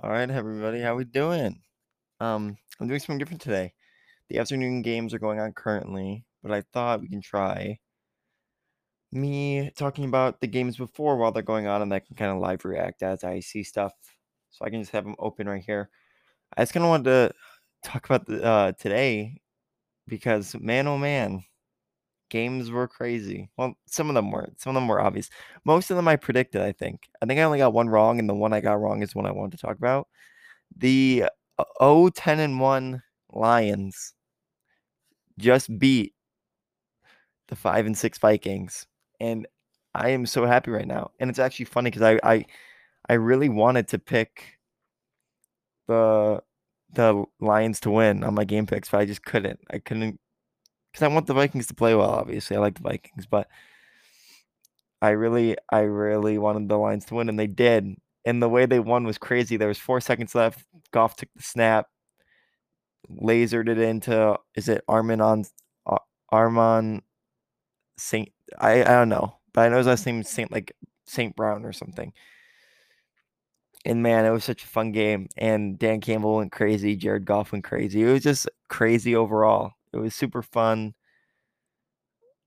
All right, everybody, how we doing? Um, I'm doing something different today. The afternoon games are going on currently, but I thought we can try me talking about the games before while they're going on, and I can kind of live react as I see stuff. So I can just have them open right here. I just kind of wanted to talk about the, uh, today because man, oh man, games were crazy. Well, some of them weren't. Some of them were obvious. Most of them I predicted. I think. I think I only got one wrong, and the one I got wrong is one I wanted to talk about. The 0 10 and 1 Lions just beat the 5 and 6 Vikings. And I am so happy right now. And it's actually funny because I, I I really wanted to pick the the Lions to win on my game picks, but I just couldn't. I couldn't because I want the Vikings to play well, obviously. I like the Vikings, but I really, I really wanted the Lions to win, and they did. And the way they won was crazy. There was four seconds left. Goff took the snap, lasered it into is it Armin on uh, Armon Saint I, I don't know, but I know his last name is Saint like Saint Brown or something. And man, it was such a fun game. And Dan Campbell went crazy. Jared Goff went crazy. It was just crazy overall. It was super fun.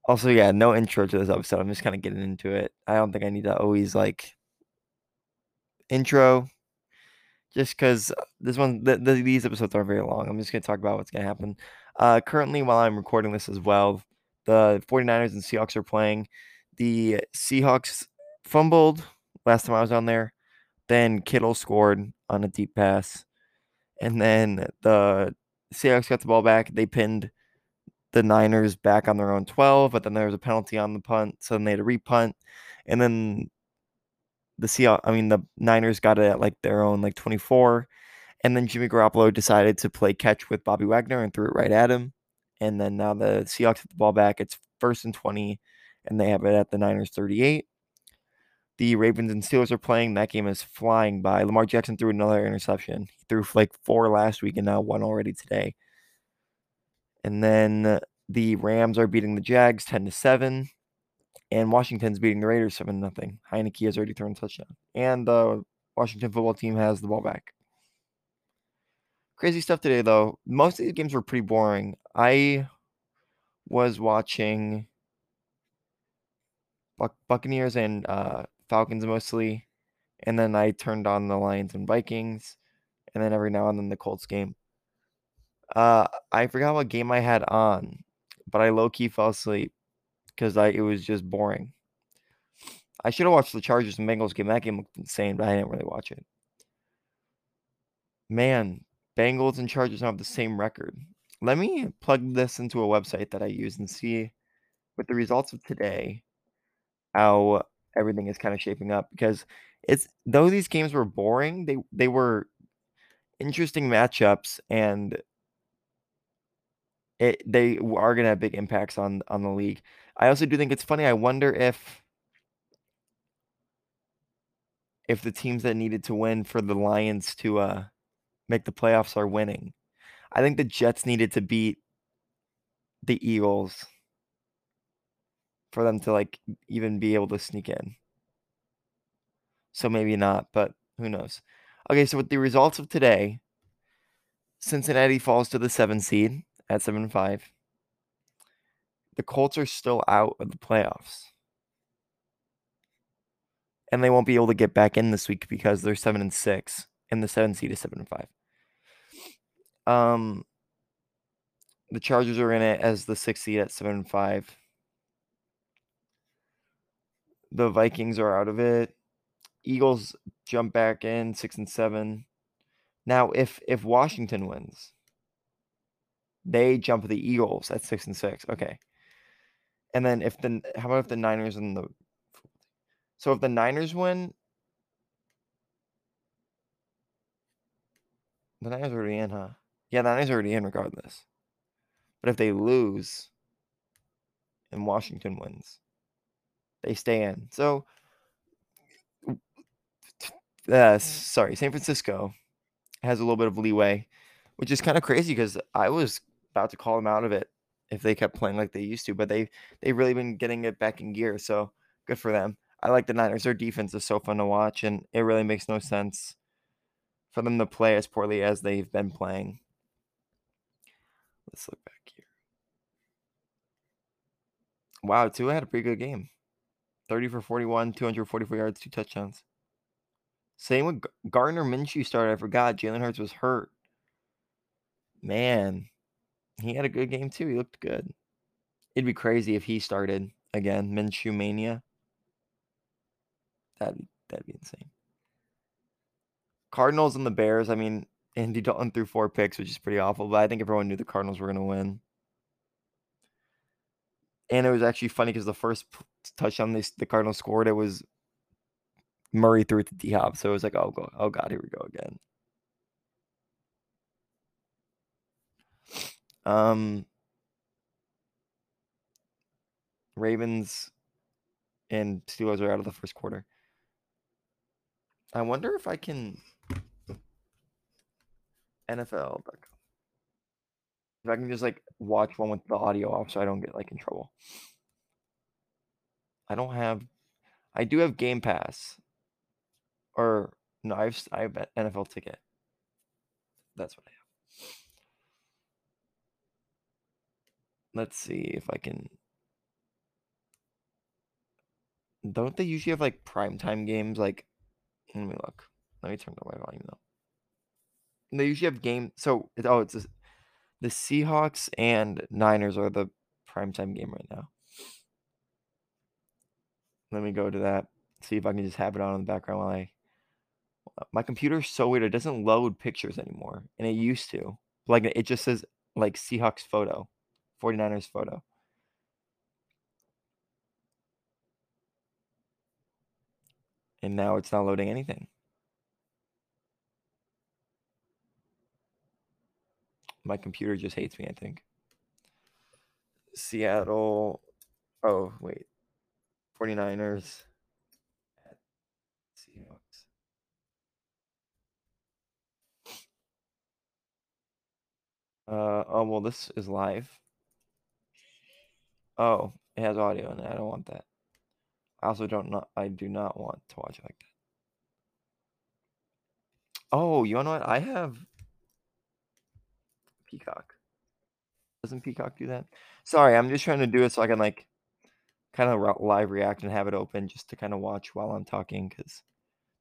Also, yeah, no intro to this episode. I'm just kind of getting into it. I don't think I need to always like intro just because this one, the, the, these episodes aren't very long. I'm just going to talk about what's going to happen. Uh, currently, while I'm recording this as well, the 49ers and Seahawks are playing. The Seahawks fumbled last time I was on there. Then Kittle scored on a deep pass. And then the Seahawks got the ball back. They pinned the Niners back on their own 12, but then there was a penalty on the punt. So then they had to repunt. And then the Seahawks, I mean, the Niners got it at like their own like 24. And then Jimmy Garoppolo decided to play catch with Bobby Wagner and threw it right at him. And then now the Seahawks have the ball back. It's first and 20, and they have it at the Niners 38. The Ravens and Steelers are playing. That game is flying by. Lamar Jackson threw another interception. He threw like four last week and now one already today. And then the Rams are beating the Jags 10 to 7 and Washington's beating the Raiders 7 0. Heinicke has already thrown a touchdown. And the Washington football team has the ball back. Crazy stuff today, though. Most of these games were pretty boring. I was watching Buc- Buccaneers and uh, Falcons mostly. And then I turned on the Lions and Vikings. And then every now and then the Colts game. Uh, I forgot what game I had on, but I low key fell asleep because I it was just boring. I should have watched the Chargers and Bengals game. That game looked insane, but I didn't really watch it. Man, Bengals and Chargers have the same record. Let me plug this into a website that I use and see with the results of today how everything is kind of shaping up because it's though these games were boring, they they were interesting matchups and it they are going to have big impacts on on the league. I also do think it's funny. I wonder if if the teams that needed to win for the Lions to uh make the playoffs are winning. I think the Jets needed to beat the Eagles for them to like even be able to sneak in. So maybe not, but who knows. Okay, so with the results of today, Cincinnati falls to the 7 seed at 7 and 5 the Colts are still out of the playoffs. And they won't be able to get back in this week because they're seven and six, and the seven seed is seven and five. Um, the Chargers are in it as the six seed at seven and five. The Vikings are out of it. Eagles jump back in six and seven. Now, if if Washington wins, they jump the Eagles at six and six. Okay. And then if the how about if the Niners and the so if the Niners win, the Niners are already in, huh? Yeah, the Niners are already in regardless. But if they lose and Washington wins, they stay in. So uh, sorry, San Francisco has a little bit of leeway, which is kind of crazy because I was about to call them out of it if they kept playing like they used to, but they they've really been getting it back in gear. So good for them. I like the Niners. Their defense is so fun to watch, and it really makes no sense for them to play as poorly as they've been playing. Let's look back here. Wow, Tua had a pretty good game. 30 for 41, 244 yards, two touchdowns. Same with Gardner Minshew started. I forgot Jalen Hurts was hurt. Man, he had a good game too. He looked good. It'd be crazy if he started again. Minshew mania. That'd that'd be insane. Cardinals and the Bears. I mean, Andy Dalton threw four picks, which is pretty awful. But I think everyone knew the Cardinals were going to win. And it was actually funny because the first touchdown they, the Cardinals scored, it was Murray threw it to D Hop. So it was like, oh, go, oh God, here we go again. Um, Ravens and Steelers are out of the first quarter. I wonder if I can NFL. If I can just like watch one with the audio off so I don't get like in trouble. I don't have I do have Game Pass. Or no, I've I have NFL ticket. That's what I have. Let's see if I can Don't they usually have like primetime games like let me look. Let me turn the my volume though. They usually have game. So oh, it's a, the Seahawks and Niners are the primetime game right now. Let me go to that. See if I can just have it on in the background while I. Uh, my computer's so weird. It doesn't load pictures anymore, and it used to. Like it just says like Seahawks photo, 49ers photo. And now it's not loading anything. My computer just hates me, I think. Seattle. Oh, wait. 49ers at Seahawks. Uh, oh, well, this is live. Oh, it has audio in it. I don't want that. I also don't not I do not want to watch it like that. Oh, you know what? I have Peacock. Doesn't Peacock do that? Sorry, I'm just trying to do it so I can like kind of live react and have it open just to kind of watch while I'm talking because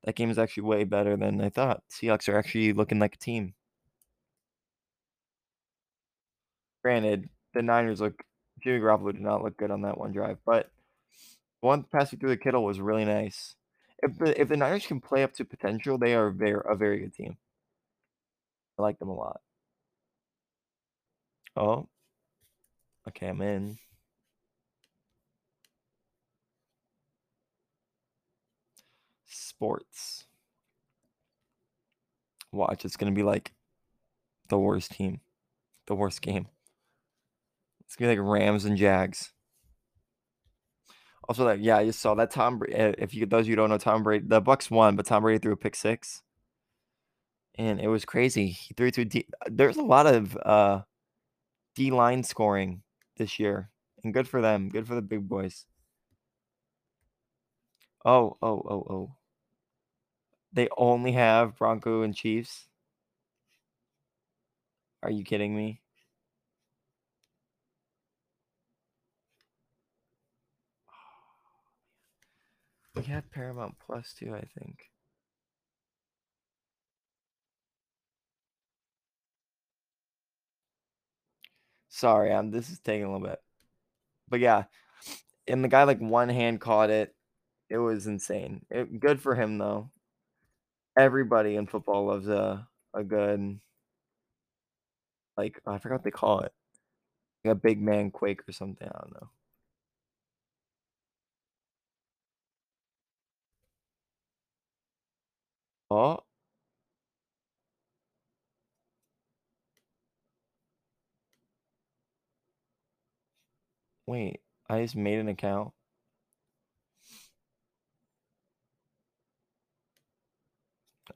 that game is actually way better than I thought. Seahawks are actually looking like a team. Granted, the Niners look Jimmy Garoppolo did not look good on that one drive, but one passing through the Kittle was really nice. If the if the Niners can play up to potential, they are very a very good team. I like them a lot. Oh. Okay, I'm in. Sports. Watch, it's gonna be like the worst team. The worst game. It's gonna be like Rams and Jags. Also, like yeah, I just saw that Tom. Brady, eh, if you those you don't know, Tom Brady, the Bucks won, but Tom Brady threw a pick six, and it was crazy. He threw to D. There's a lot of uh, D line scoring this year, and good for them. Good for the big boys. Oh, oh, oh, oh. They only have Bronco and Chiefs. Are you kidding me? We had Paramount Plus too, I think. Sorry, I'm this is taking a little bit. But yeah. And the guy like one hand caught it. It was insane. It, good for him though. Everybody in football loves a a good like I forgot what they call it. Like a big man quake or something. I don't know. Oh. Wait, I just made an account.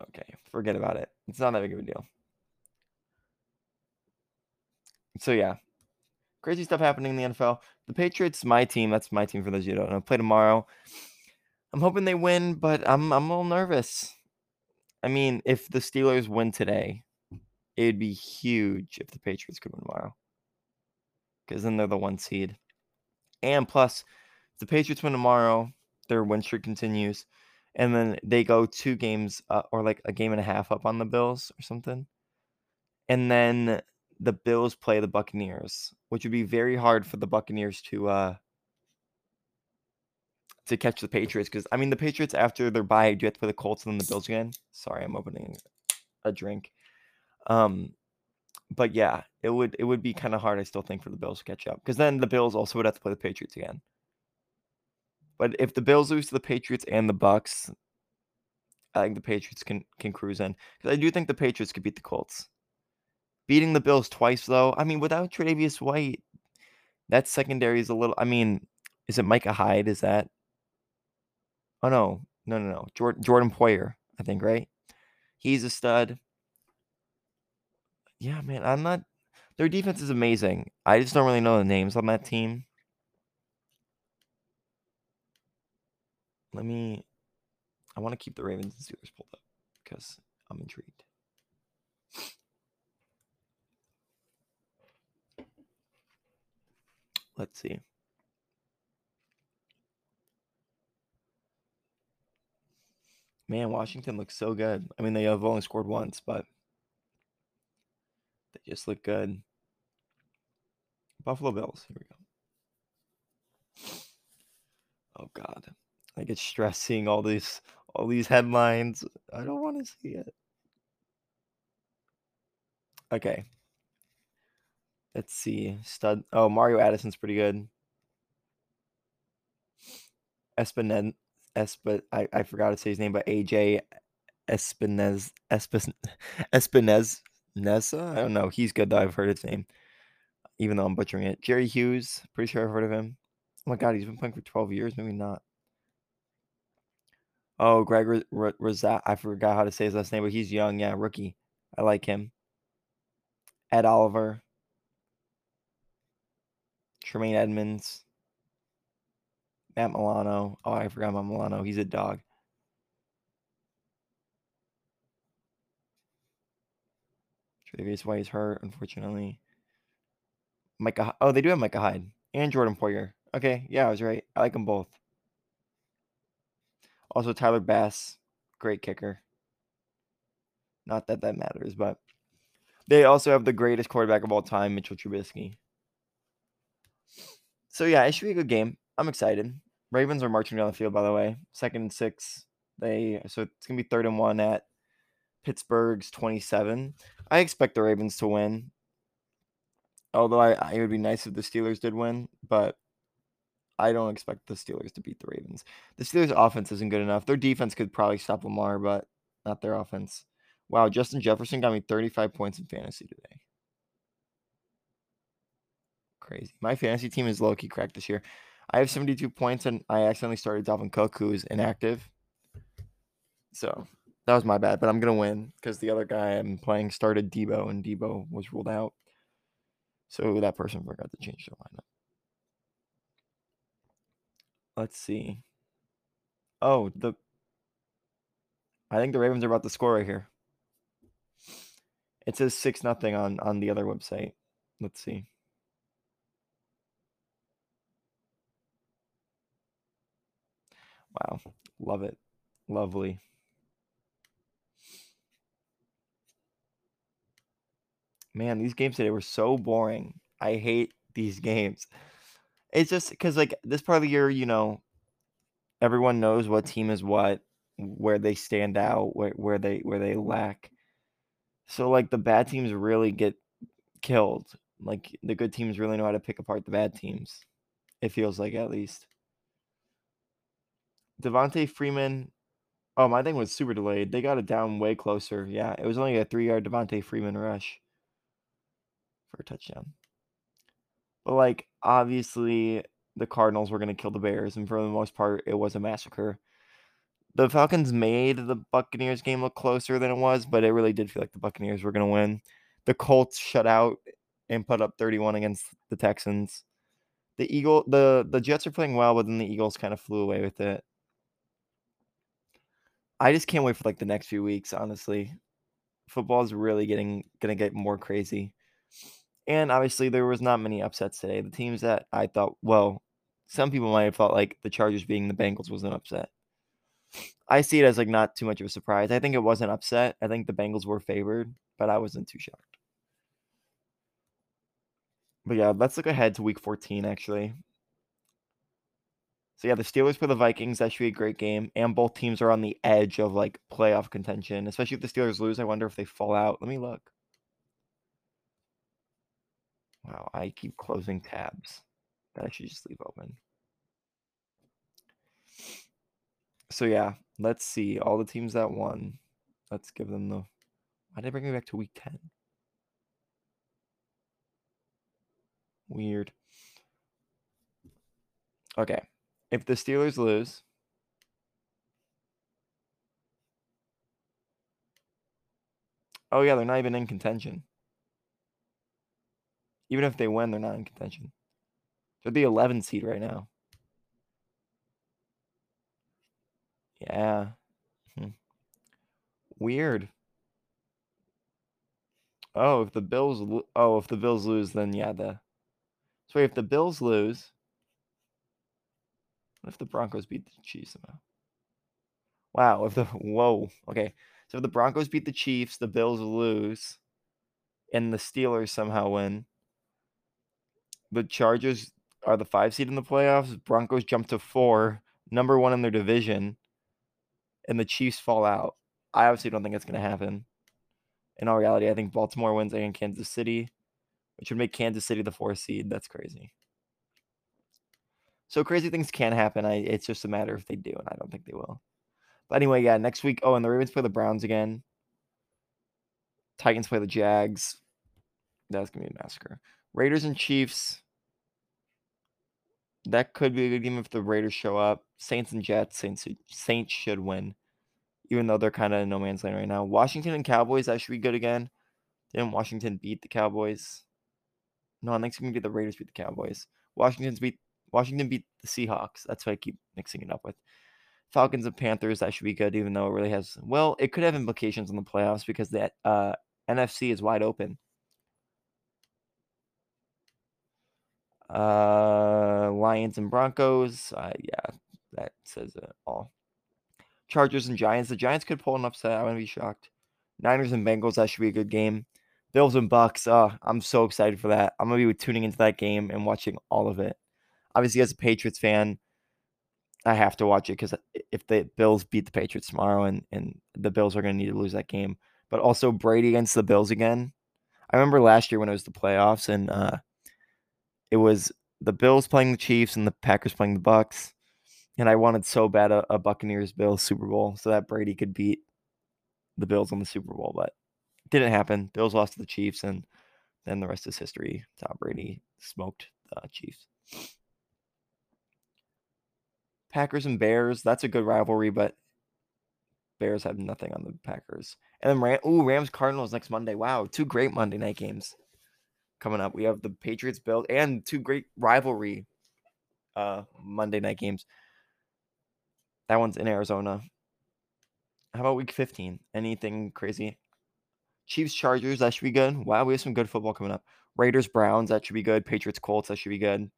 Okay, forget about it. It's not that big of a deal. So yeah, crazy stuff happening in the NFL. The Patriots, my team. That's my team for those you don't know. Play tomorrow. I'm hoping they win, but I'm I'm a little nervous. I mean, if the Steelers win today, it'd be huge if the Patriots could win tomorrow. Because then they're the one seed. And plus, if the Patriots win tomorrow, their win streak continues. And then they go two games uh, or like a game and a half up on the Bills or something. And then the Bills play the Buccaneers, which would be very hard for the Buccaneers to uh to catch the Patriots because I mean the Patriots after their bye do you have to play the Colts and then the Bills again. Sorry, I'm opening a drink. Um, but yeah, it would it would be kind of hard. I still think for the Bills to catch up because then the Bills also would have to play the Patriots again. But if the Bills lose to the Patriots and the Bucks, I think the Patriots can can cruise in because I do think the Patriots could beat the Colts. Beating the Bills twice though, I mean, without Tre'Davious White, that secondary is a little. I mean, is it Micah Hyde? Is that? Oh no, no, no, no. Jordan Jordan Poyer, I think, right? He's a stud. Yeah, man, I'm not. Their defense is amazing. I just don't really know the names on that team. Let me. I want to keep the Ravens and Steelers pulled up because I'm intrigued. Let's see. Man, Washington looks so good. I mean, they have only scored once, but they just look good. Buffalo Bills. Here we go. Oh God, I get stressed seeing all these all these headlines. I don't want to see it. Okay. Let's see. Stud. Oh, Mario Addison's pretty good. Espinez. Esp. I, I forgot to say his name, but AJ Espinez. Nessa? I don't know. He's good though. I've heard his name, even though I'm butchering it. Jerry Hughes. Pretty sure I've heard of him. Oh my god, he's been playing for 12 years. Maybe not. Oh, Greg Rosat. I forgot how to say his last name, but he's young. Yeah, rookie. I like him. Ed Oliver. Tremaine Edmunds. Matt Milano. Oh, I forgot about Milano. He's a dog. Tre'Davious White is hurt, unfortunately. Micah. Oh, they do have Micah Hyde and Jordan Poyer. Okay, yeah, I was right. I like them both. Also, Tyler Bass, great kicker. Not that that matters, but they also have the greatest quarterback of all time, Mitchell Trubisky. So yeah, it should be a good game. I'm excited. Ravens are marching down the field, by the way. Second and six. They so it's gonna be third and one at Pittsburgh's 27. I expect the Ravens to win. Although I, I, it would be nice if the Steelers did win, but I don't expect the Steelers to beat the Ravens. The Steelers' offense isn't good enough. Their defense could probably stop Lamar, but not their offense. Wow, Justin Jefferson got me 35 points in fantasy today. Crazy. My fantasy team is low key cracked this year. I have 72 points, and I accidentally started Dalvin Cook, who is inactive. So that was my bad, but I'm gonna win because the other guy I'm playing started Deebo, and Deebo was ruled out. So that person forgot to change their lineup. Let's see. Oh, the I think the Ravens are about to score right here. It says six nothing on on the other website. Let's see. Wow, love it, lovely. Man, these games today were so boring. I hate these games. It's just because like this part of the year, you know, everyone knows what team is what, where they stand out, where where they where they lack. So like the bad teams really get killed. Like the good teams really know how to pick apart the bad teams. It feels like at least. Devonta Freeman. Oh, my thing was super delayed. They got it down way closer. Yeah, it was only a three yard Devonta Freeman rush for a touchdown. But like obviously the Cardinals were going to kill the Bears, and for the most part, it was a massacre. The Falcons made the Buccaneers game look closer than it was, but it really did feel like the Buccaneers were going to win. The Colts shut out and put up 31 against the Texans. The Eagle, the the Jets are playing well, but then the Eagles kind of flew away with it. I just can't wait for like the next few weeks, honestly. Football is really getting gonna get more crazy. And obviously there was not many upsets today. The teams that I thought well, some people might have thought like the Chargers being the Bengals was an upset. I see it as like not too much of a surprise. I think it was an upset. I think the Bengals were favored, but I wasn't too shocked. But yeah, let's look ahead to week 14 actually. So yeah, the Steelers for the Vikings, that should be a great game. And both teams are on the edge of like playoff contention. Especially if the Steelers lose, I wonder if they fall out. Let me look. Wow, I keep closing tabs that I should just leave open. So yeah, let's see. All the teams that won. Let's give them the why did they bring me back to week 10? Weird. Okay. If the Steelers lose, Oh yeah, they're not even in contention. Even if they win, they're not in contention. They're the 11 seed right now. Yeah. Hmm. Weird. Oh, if the Bills oh, if the Bills lose, then yeah, the so if the Bills lose, what if the Broncos beat the Chiefs somehow? Wow, if the whoa, okay. So if the Broncos beat the Chiefs, the Bills lose, and the Steelers somehow win. The Chargers are the five seed in the playoffs. Broncos jump to four, number one in their division, and the Chiefs fall out. I obviously don't think it's going to happen. In all reality, I think Baltimore wins against Kansas City, which would make Kansas City the fourth seed. That's crazy. So crazy things can happen. I it's just a matter if they do, and I don't think they will. But anyway, yeah, next week. Oh, and the Ravens play the Browns again. Titans play the Jags. That's gonna be a massacre. Raiders and Chiefs. That could be a good game if the Raiders show up. Saints and Jets. Saints Saints should win, even though they're kind of in no man's land right now. Washington and Cowboys. That should be good again. Didn't Washington beat the Cowboys? No, next gonna be the Raiders beat the Cowboys. Washington's beat Washington beat the Seahawks. That's why I keep mixing it up with. Falcons and Panthers, that should be good, even though it really has well, it could have implications on the playoffs because that uh, NFC is wide open. Uh, Lions and Broncos. Uh, yeah, that says it all. Chargers and Giants. The Giants could pull an upset. I wouldn't be shocked. Niners and Bengals. That should be a good game. Bills and Bucks. Uh, I'm so excited for that. I'm gonna be tuning into that game and watching all of it. Obviously, as a Patriots fan, I have to watch it because if the Bills beat the Patriots tomorrow and and the Bills are gonna need to lose that game, but also Brady against the Bills again. I remember last year when it was the playoffs and uh, it was the Bills playing the Chiefs and the Packers playing the Bucks, and I wanted so bad a, a Buccaneers Bills Super Bowl so that Brady could beat the Bills on the Super Bowl, but it didn't happen. Bills lost to the Chiefs, and then the rest is history. Tom Brady smoked the Chiefs. Packers and Bears, that's a good rivalry, but Bears have nothing on the Packers. And then Ram- Ooh, Rams Cardinals next Monday. Wow, two great Monday night games coming up. We have the Patriots build and two great rivalry uh Monday night games. That one's in Arizona. How about week 15? Anything crazy? Chiefs Chargers, that should be good. Wow, we have some good football coming up. Raiders Browns, that should be good. Patriots Colts, that should be good.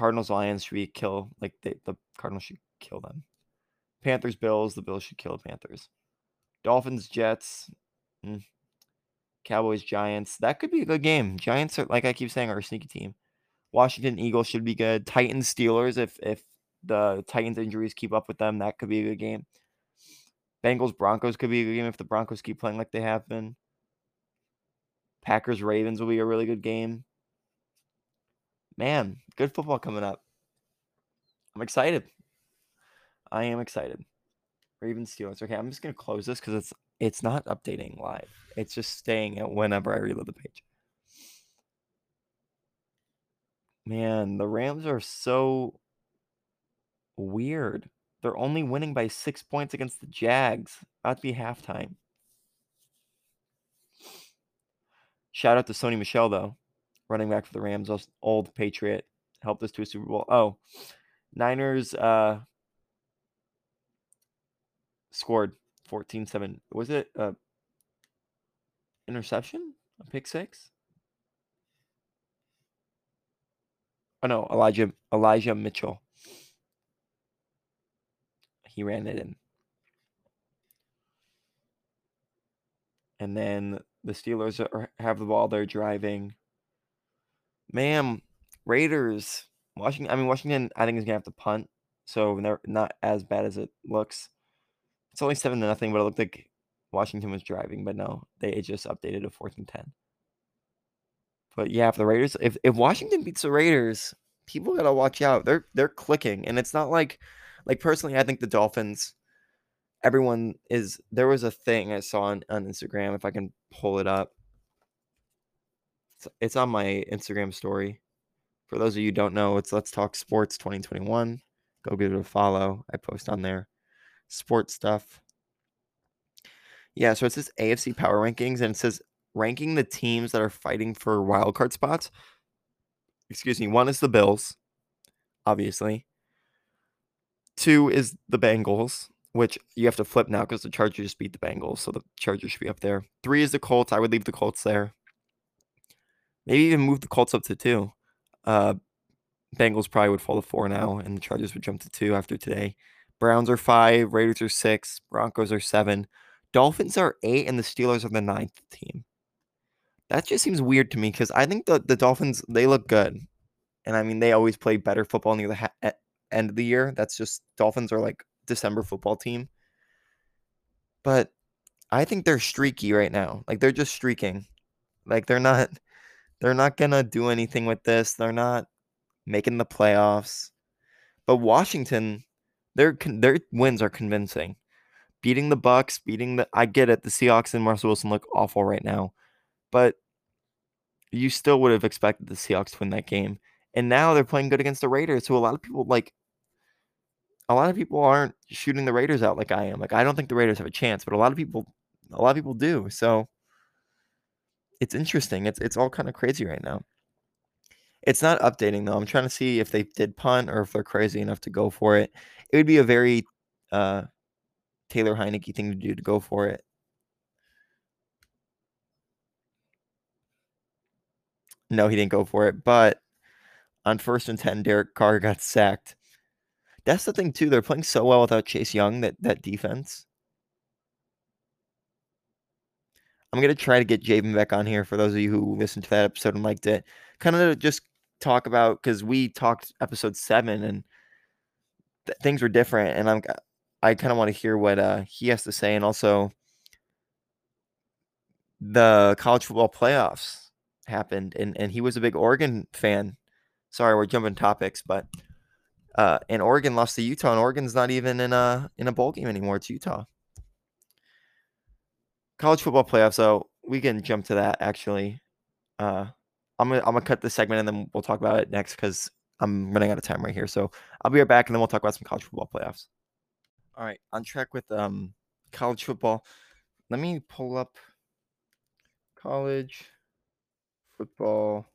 Cardinals Lions should be kill like they, the Cardinals should kill them. Panthers Bills, the Bills should kill the Panthers. Dolphins Jets. Mm. Cowboys, Giants. That could be a good game. Giants are like I keep saying are a sneaky team. Washington Eagles should be good. Titans Steelers if if the Titans injuries keep up with them, that could be a good game. Bengals Broncos could be a good game if the Broncos keep playing like they have been. Packers Ravens will be a really good game. Man, good football coming up. I'm excited. I am excited. Ravens Steelers. Okay, I'm just gonna close this because it's it's not updating live. It's just staying at whenever I reload the page. Man, the Rams are so weird. They're only winning by six points against the Jags. That'd be halftime. Shout out to Sony Michel though, running back for the Rams, old Patriot, helped us to a Super Bowl. Oh, Niners. Uh, scored 14-7. Was it interception? A pick six? Oh no, Elijah Elijah Mitchell. He ran it in. And then the Steelers are, have the ball. They're driving. Ma'am, Raiders. Washington. I mean, Washington. I think is gonna have to punt. So they're not as bad as it looks. It's only seven to nothing, but it looked like Washington was driving. But no, they just updated to fourth and ten. But yeah, if the Raiders, if if Washington beats the Raiders, people gotta watch out. They're they're clicking, and it's not like, like personally, I think the Dolphins. Everyone is. There was a thing I saw on, on Instagram. If I can pull it up, it's, it's on my Instagram story. For those of you who don't know, it's Let's Talk Sports 2021. Go give it a follow. I post on there sports stuff. Yeah, so it says AFC Power Rankings, and it says ranking the teams that are fighting for wildcard spots. Excuse me. One is the Bills, obviously. Two is the Bengals, which you have to flip now because the Chargers beat the Bengals, so the Chargers should be up there. Three is the Colts. I would leave the Colts there. Maybe even move the Colts up to two. Uh, Bengals probably would fall to four now, and the Chargers would jump to two after today. Browns are five, Raiders are six, Broncos are seven, Dolphins are eight, and the Steelers are the ninth team. That just seems weird to me because I think the, the Dolphins they look good, and I mean they always play better football near the ha- end of the year. That's just Dolphins are like December football team, but I think they're streaky right now. Like they're just streaking. Like they're not they're not gonna do anything with this. They're not making the playoffs. But Washington, their their wins are convincing. Beating the Bucks, beating the I get it. The Seahawks and Russell Wilson look awful right now, but you still would have expected the Seahawks to win that game. And now they're playing good against the Raiders, who a lot of people like. A lot of people aren't shooting the Raiders out like I am. Like I don't think the Raiders have a chance, but a lot of people, a lot of people do. So it's interesting. It's it's all kind of crazy right now. It's not updating though. I'm trying to see if they did punt or if they're crazy enough to go for it. It would be a very uh, Taylor Heinicke thing to do to go for it. No, he didn't go for it. But on first and 10, Derek Carr got sacked. That's the thing, too. They're playing so well without Chase Young, that, that defense. I'm to try to get Javen back on here for those of you who listened to that episode and liked it. Kind of just talk about because we talked episode seven and th- things were different. And I'm, I kind of want to hear what uh, he has to say. And also, the college football playoffs happened, and, and he was a big Oregon fan. Sorry, we're jumping topics, but uh, and Oregon lost to Utah, and Oregon's not even in a in a bowl game anymore. It's Utah. College football playoffs, so we can jump to that actually. Uh, I'm gonna I'm gonna cut this segment and then we'll talk about it next because I'm running out of time right here. So I'll be right back and then we'll talk about some college football playoffs. All right, on track with um college football. Let me pull up college football.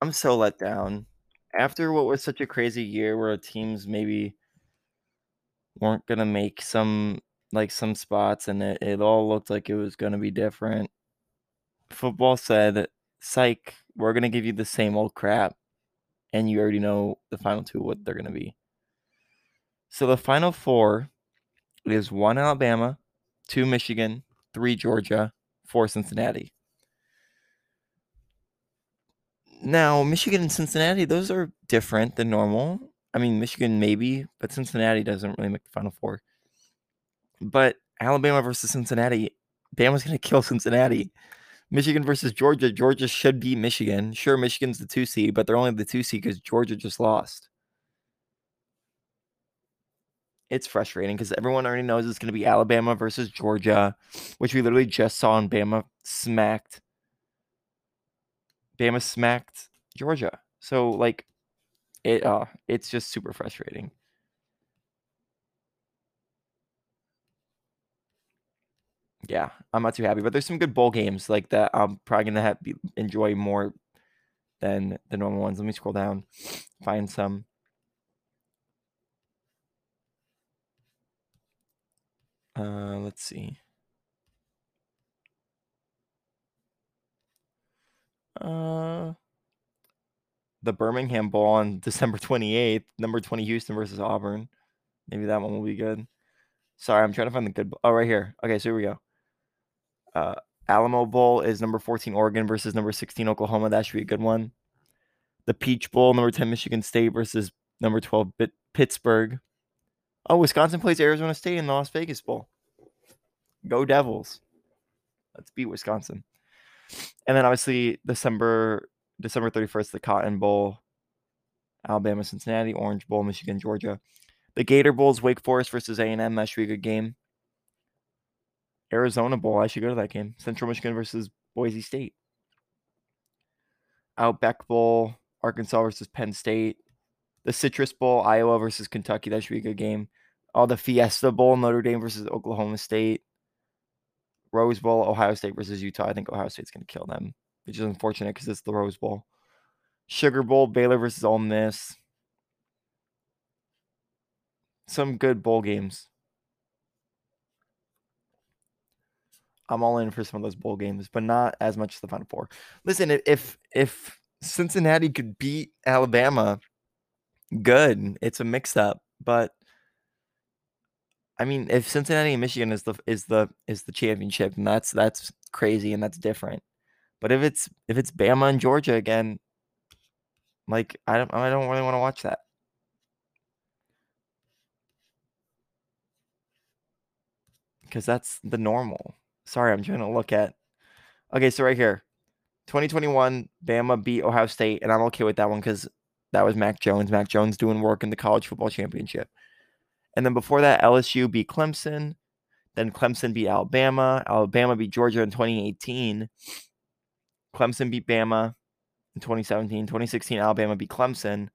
I'm so let down. After what was such a crazy year where teams maybe weren't gonna make some like some spots and it, it all looked like it was gonna be different. Football said, psych, we're gonna give you the same old crap. And you already know the final two what they're gonna be. So the final four is one Alabama, two Michigan, three Georgia, four Cincinnati. Now, Michigan and Cincinnati, those are different than normal. I mean, Michigan maybe, but Cincinnati doesn't really make the final four. But Alabama versus Cincinnati, Bama's going to kill Cincinnati. Michigan versus Georgia, Georgia should be Michigan. Sure, Michigan's the two seed, but they're only the two seed because Georgia just lost. It's frustrating because everyone already knows it's going to be Alabama versus Georgia, which we literally just saw in Bama smacked Bama smacked Georgia. So like it uh it's just super frustrating. Yeah, I'm not too happy, but there's some good bowl games like that. I'm probably gonna have enjoy more than the normal ones. Let me scroll down, find some. Uh, let's see. Uh, the Birmingham Bowl on December 28th, number 20 Houston versus Auburn. Maybe that one will be good. Sorry, I'm trying to find the good. Oh, right here. Okay, so here we go. Uh, Alamo Bowl is number 14 Oregon versus number 16 Oklahoma. That should be a good one. The Peach Bowl, number 10 Michigan State versus number 12 Pittsburgh. Oh, Wisconsin plays Arizona State in the Las Vegas Bowl. Go Devils. Let's beat Wisconsin. And then obviously December December 31st, the Cotton Bowl, Alabama, Cincinnati, Orange Bowl, Michigan, Georgia. The Gator Bowl is Wake Forest versus A&M. That should be a good game. Arizona Bowl. I should go to that game. Central Michigan versus Boise State. Outback Bowl, Arkansas versus Penn State. The Citrus Bowl, Iowa versus Kentucky. That should be a good game. All the Fiesta Bowl, Notre Dame versus Oklahoma State. Rose Bowl, Ohio State versus Utah. I think Ohio State's going to kill them, which is unfortunate because it's the Rose Bowl. Sugar Bowl, Baylor versus Ole Miss. Some good bowl games. I'm all in for some of those bowl games, but not as much as the Final Four. Listen, if if Cincinnati could beat Alabama, good. It's a mix up, but I mean, if Cincinnati and Michigan is the is the is the championship, and that's that's crazy and that's different. But if it's if it's Bama and Georgia again, like I don't I don't really want to watch that. Because that's the normal. Sorry, I'm trying to look at. Okay, so right here, 2021, Bama beat Ohio State, and I'm okay with that one because that was Mac Jones. Mac Jones doing work in the college football championship. And then before that, LSU beat Clemson. Then Clemson beat Alabama. Alabama beat Georgia in 2018. Clemson beat Bama in 2017. 2016, Alabama beat Clemson.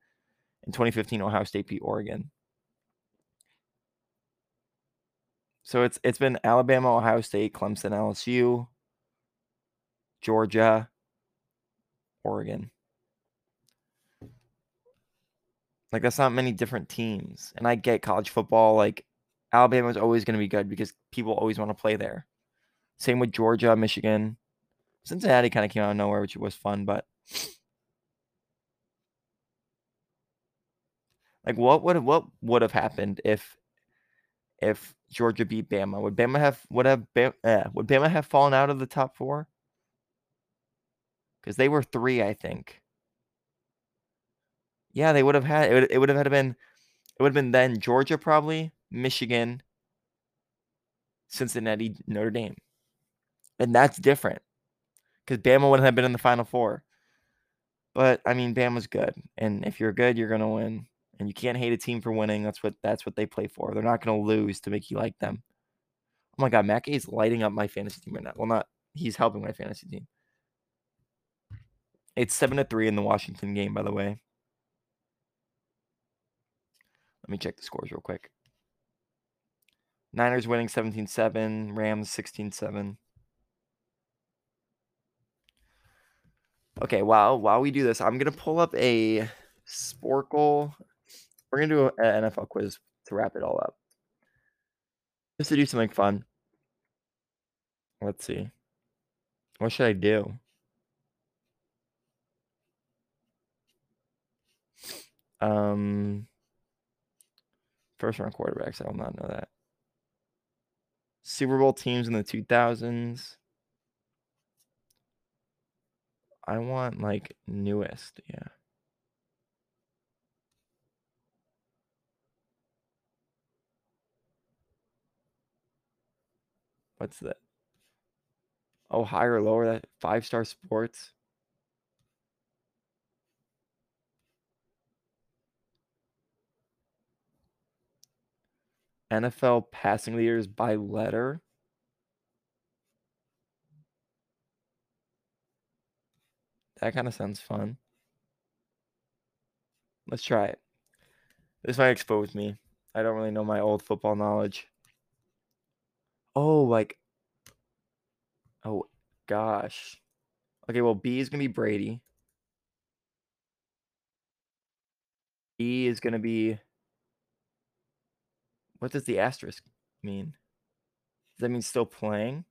In 2015, Ohio State beat Oregon. So it's it's been Alabama, Ohio State, Clemson, LSU, Georgia, Oregon. Like that's not many different teams. And I get college football like Alabama is always going to be good because people always want to play there. Same with Georgia, Michigan. Cincinnati kind of came out of nowhere, which was fun, but like what would what would have happened if if Georgia beat Bama? Would Bama have would have Bama, uh, would Bama have fallen out of the top four? Because they were three, I think. Yeah, they would have had it. Would, it would have had been it would have been then Georgia probably, Michigan, Cincinnati, Notre Dame, and that's different because Bama wouldn't have been in the Final Four. But I mean, Bama's good, and if you're good, you're gonna win and you can't hate a team for winning. That's what that's what they play for. They're not going to lose to make you like them. Oh my god, Mac is lighting up my fantasy team right now. Well, not he's helping my fantasy team. It's seven to three in the Washington game, by the way. Let me check the scores real quick. Niners winning 17-7, Rams 16-7. Okay, while while we do this, I'm gonna pull up a Sporcle we're gonna do an NFL quiz to wrap it all up. Just to do something fun. Let's see. What should I do? Um, first round quarterbacks. I will not know that. Super Bowl teams in the 2000s. I want like newest. Yeah. What's that? Oh, higher or lower that five star sports. NFL passing leaders by letter. That kind of sounds fun. Let's try it. This might expose me. I don't really know my old football knowledge. Oh, like Oh gosh. Okay, well B is gonna be Brady. E is gonna be what does the asterisk mean? Does that mean still playing?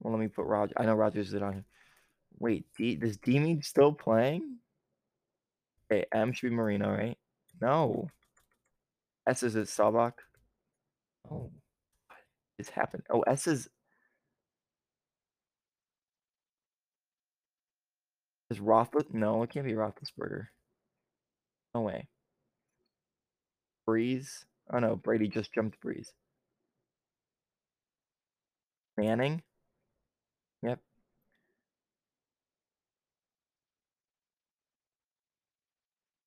Well, let me put Roger. I know Rogers is on. Wait, D, does D mean still playing? Okay, M should be Marino, right? No. S is it Staubach? Oh, what is happening? Oh, S is is Rothlis? No, it can't be Roethlisberger. No way. Brees? Oh no, Brady just jumped Brees. Manning? Yep.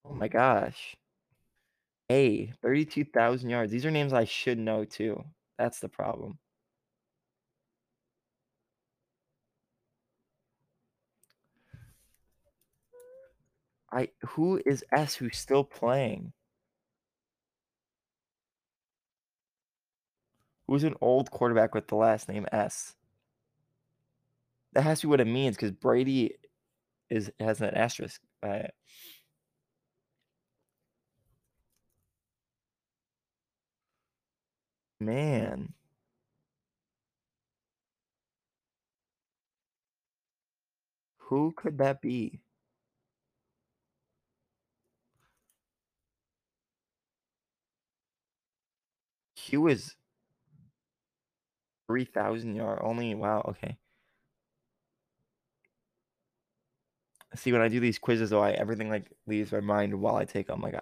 Oh my gosh. A, 32,000 yards. These are names I should know too. That's the problem. I who is S who's still playing? Who's an old quarterback with the last name S? That has to be what it means because Brady is has an asterisk by it. Man. Who could that be? Q is 3,000 yard only. Wow. Okay. See, when I do these quizzes, though, I everything like leaves my mind while I take them. Like,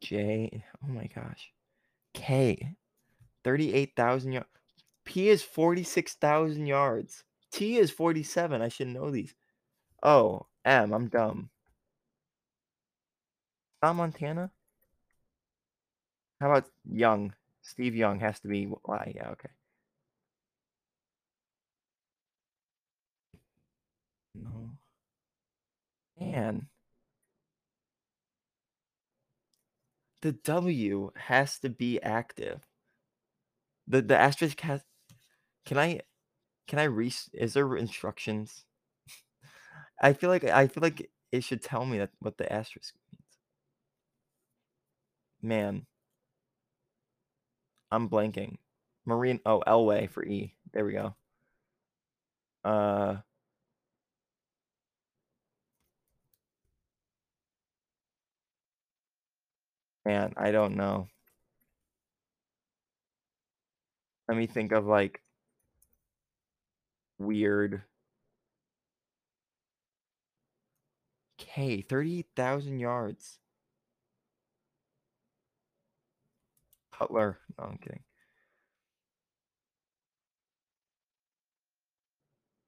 J. Oh my gosh. K. 38,000 yards. P is 46,000 yards. T is 47. I should know these. Oh, M. I'm dumb. Not Montana? How about Young? Steve Young has to be. Why? Yeah, okay. No. Man. The W has to be active. The the asterisk has. Can I? Can I re? Is there instructions? I feel like I feel like it should tell me that what the asterisk means. Man. I'm blanking. Marine. Oh, Elway for E. There we go. Uh. Man, I don't know. Let me think of like weird. K, 38,000 yards. Cutler. No, I'm kidding.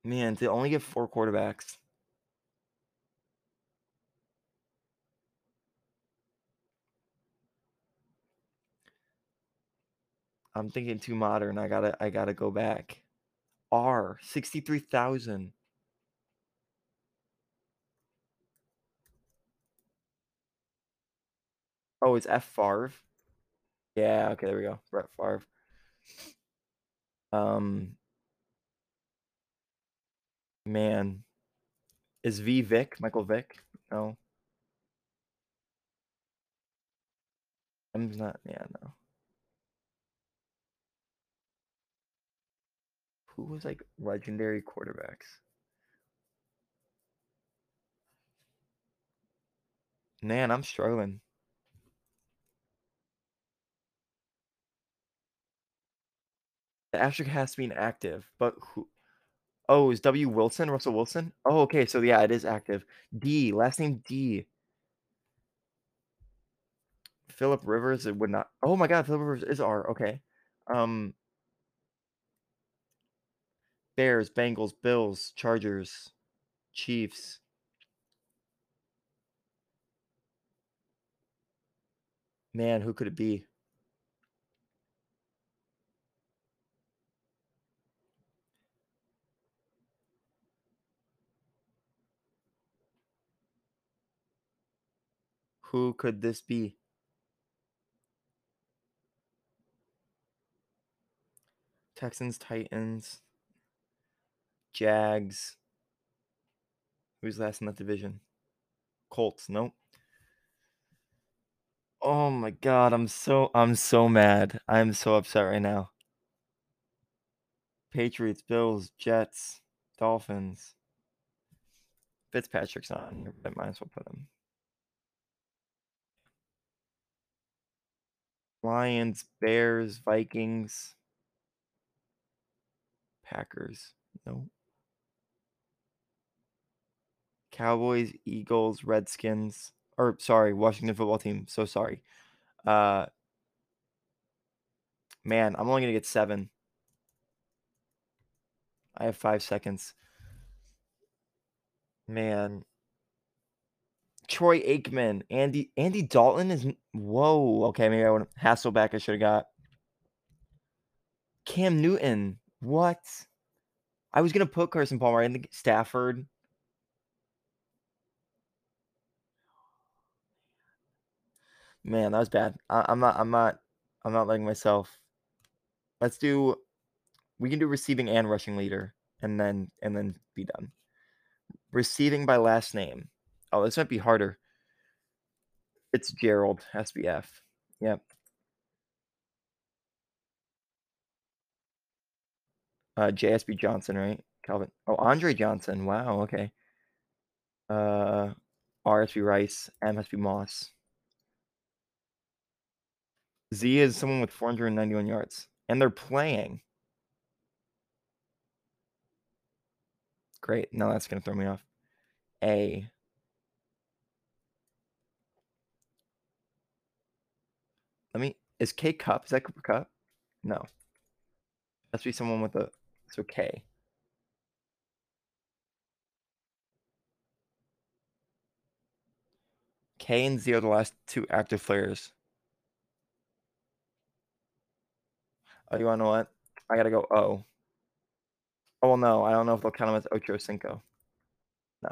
Man, to only get four quarterbacks. I'm thinking too modern. I gotta I gotta go back. R, 63,000. Oh, it's F Favre. Yeah, okay, there we go. Brett Favre. Um man. Is V Vic, Michael Vick? No. I'm not yeah, no. Who was like legendary quarterbacks? Man, I'm struggling. The asterisk has to be active, but who? Oh, is W Wilson Russell Wilson? Oh, okay. So yeah, it is active. D last name D. Philip Rivers. It would not. Oh my God, Philip Rivers is R. Okay. Um. Bears, Bengals, Bills, Chargers, Chiefs. Man, who could it be? Who could this be? Texans, Titans, Jags. Who's last in that division? Colts. Nope. Oh my god, I'm so I'm so mad. I'm so upset right now. Patriots, Bills, Jets, Dolphins. Fitzpatrick's on here, but I might as well put him. Lions, Bears, Vikings, Packers. No. Cowboys, Eagles, Redskins, or sorry, Washington football team. So sorry. Uh man, I'm only gonna get seven. I have five seconds. Man. Troy Aikman, Andy Andy Dalton is whoa. Okay, maybe I would Hasselbeck I should have got. Cam Newton. What? I was gonna put Carson Palmer in the Stafford. Man, that was bad. I, I'm not. I'm not. I'm not letting myself. Let's do. We can do receiving and rushing leader, and then and then be done. Receiving by last name. Oh, this might be harder. It's Gerald SBF. Yep. Uh, JSB Johnson, right? Calvin. Oh, Andre Johnson. Wow. Okay. Uh, RSB Rice. MSB Moss. Z is someone with 491 yards, and they're playing. Great. Now that's gonna throw me off. A. Let me. Is K Kupp? Is that Cooper Kupp? No. To be someone with a. So K. K and Z are the last two active players. Oh, you wanna know what? I gotta go O. Oh well, no, I don't know if they'll count him as Ocho Cinco. No.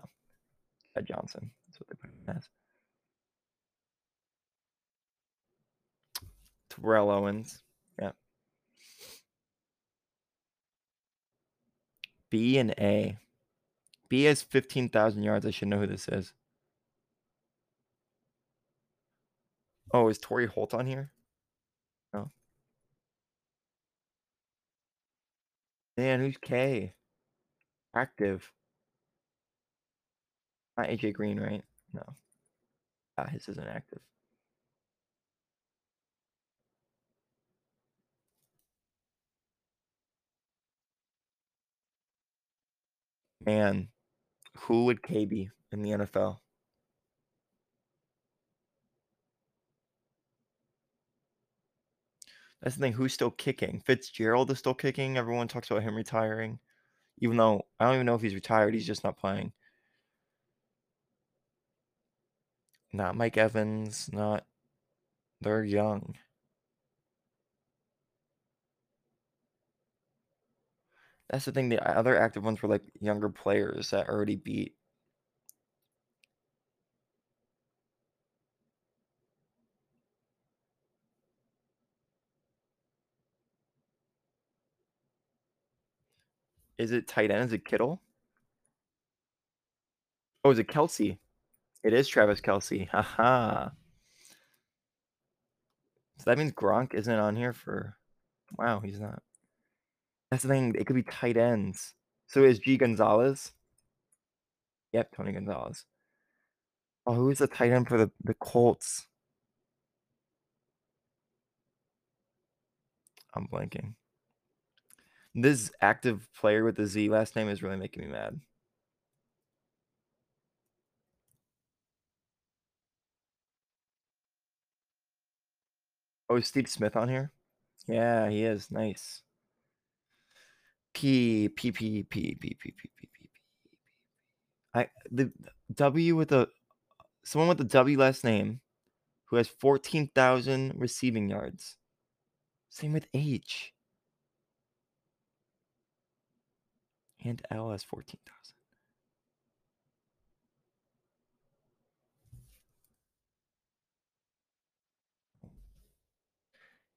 Ed Johnson. That's what they put him as. Terrell Owens. Yeah. B and A. B has 15,000 yards. I should know who this is. Oh, is Torry Holt on here? Man, who's K? Active. Not AJ Green, right? No. Ah, his isn't active. Man, who would K be in the NFL? That's the thing. Who's still kicking? Fitzgerald is still kicking. Everyone talks about him retiring, even though I don't even know if he's retired. He's just not playing. Not Mike Evans. Not. They're young. That's the thing. The other active ones were like younger players that already beat. Is it tight end? Is it Kittle? Oh, is it Kelce? It is Travis Kelce. Haha. So that means Gronk isn't on here for. Wow, he's not. That's the thing. It could be tight ends. So is G Gonzalez? Yep, Tony Gonzalez. Oh, who's the tight end for the, the Colts? I'm blanking. This active player with the Z last name is really making me mad. Oh, is Steve Smith on here? Yeah, he is. Nice. P P P P P P P P P P. I the W with the someone with the W last name who has 14,000 receiving yards. Same with H. and L has 14,000.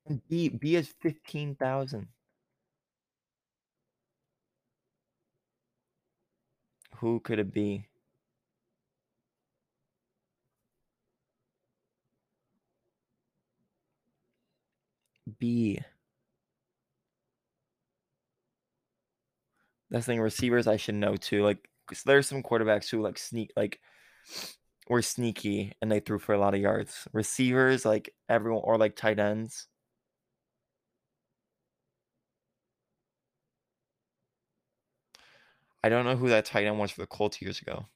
And B, B is 15,000. Who could it be? B. That's the thing. Receivers, I should know too. Like, there's some quarterbacks who like sneak, like, were sneaky and they threw for a lot of yards. Receivers, like everyone, or like tight ends. I don't know who that tight end was for the Colts years ago.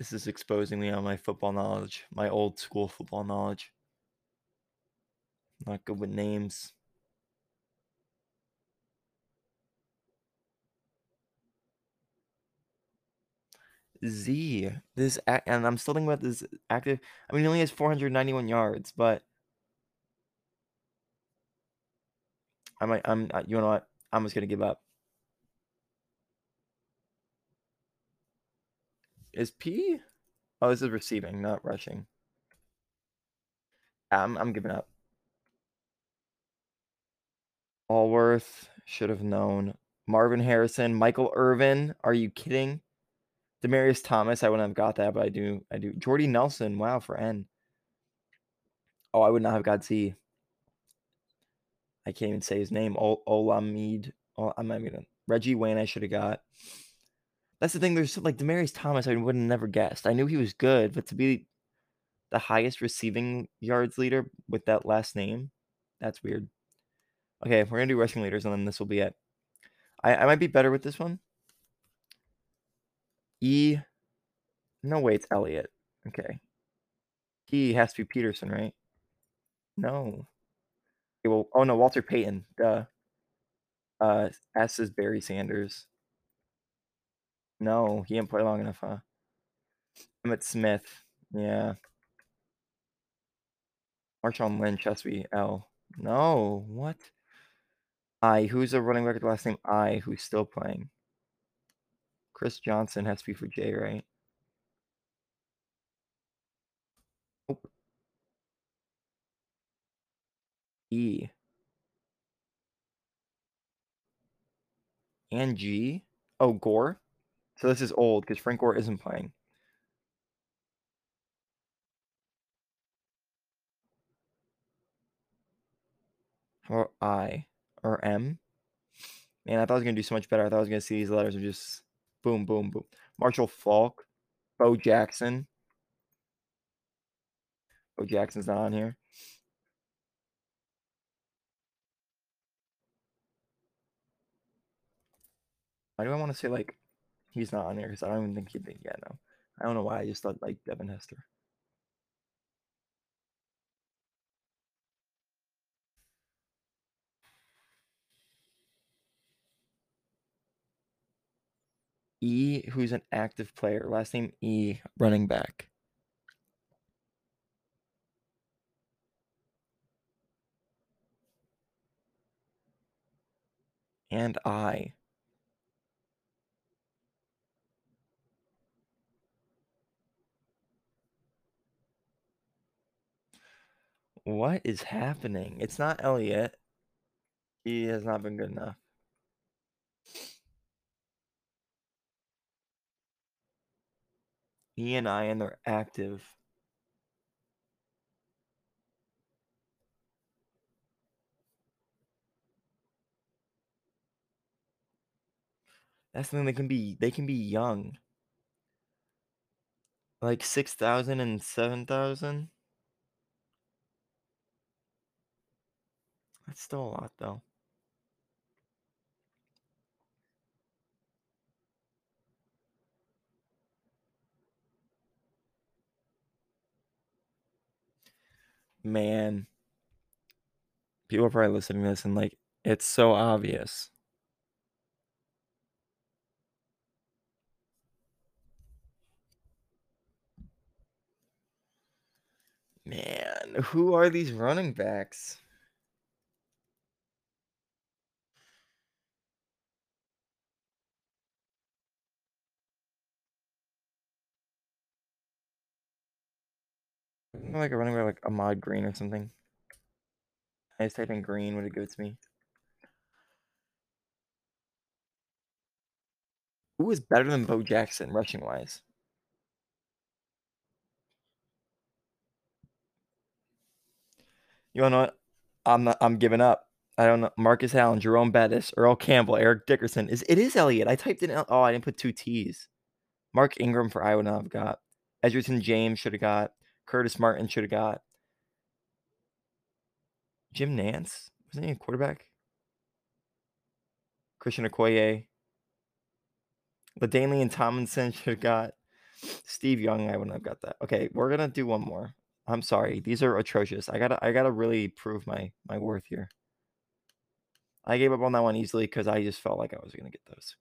This is exposing me on my football knowledge, my old school football knowledge. Not good with names. Z. This and I'm still thinking about this active. I mean, he only has 491 yards, but I might. I'm. You know what? I'm just gonna give up. Is P? Oh, this is receiving, not rushing. I'm. I'm giving up. Alworth should have known. Marvin Harrison, Michael Irvin. Are you kidding? Demaryius Thomas. I wouldn't have got that, but I do. I do. Jordy Nelson. Wow, for N. Oh, I would not have got Z. I can't even say his name. Ol- Olamide. Oh, I'm not gonna. Reggie Wayne. I should have got. That's the thing. There's like Demaryius Thomas. I would have never guessed. I knew he was good, but to be the highest receiving yards leader with that last name, that's weird. Okay, we're gonna do rushing leaders, and then this will be it. I, I might be better with this one. E. No way, it's Elliott. Okay. He has to be Peterson, right? No. Okay, well, oh no, Walter Payton. Duh. Uh, S is Barry Sanders. No, he didn't play long enough, huh? Emmitt Smith. Yeah. Marshawn Lynch be L. No, what? I. Who's a running back with the last name I who's still playing? Chris Johnson has to be for J, right? Nope. E. And G. Oh, Gore. So this is old because Frank Gore isn't playing. Or I. Or M. Man, I thought I was gonna do so much better. I thought I was gonna see these letters and just boom, boom, boom. Marshall Faulk. Bo Jackson. Bo Jackson's not on here. Why do I want to say like he's not on here? Because I don't even think he'd be. Yeah, no. I don't know why. I just thought like Devin Hester. E, who's an active player. Last name E, running back. And I. What is happening? It's not Elliot. He has not been good enough. E and I and they're active. That's the thing. They can be. They can be young. Like six thousand and seven thousand. That's still a lot, though. Man, people are probably listening to this and like, it's so obvious. Man, who are these running backs? Isn't there, like a running back like Ahman Green or something. I just type in Green, would it give it to me? Who is better than Bo Jackson rushing wise? You wanna know what? I'm not, I'm giving up. I don't know. Marcus Allen, Jerome Bettis, Earl Campbell, Eric Dickerson. Is it is Elliott? I typed in. Oh, I didn't put two T's. Mark Ingram for Iowa. Now I've got Edgerrin James should have got. Curtis Martin should have got. Jim Nance? wasn't he a quarterback? Christian Okoye. and Tomlinson should have got. Steve Young, I wouldn't have got that. Okay, we're gonna do one more. I'm sorry. These are atrocious. I gotta I gotta really prove my my worth here. I gave up on that one easily because I just felt like I was gonna get those.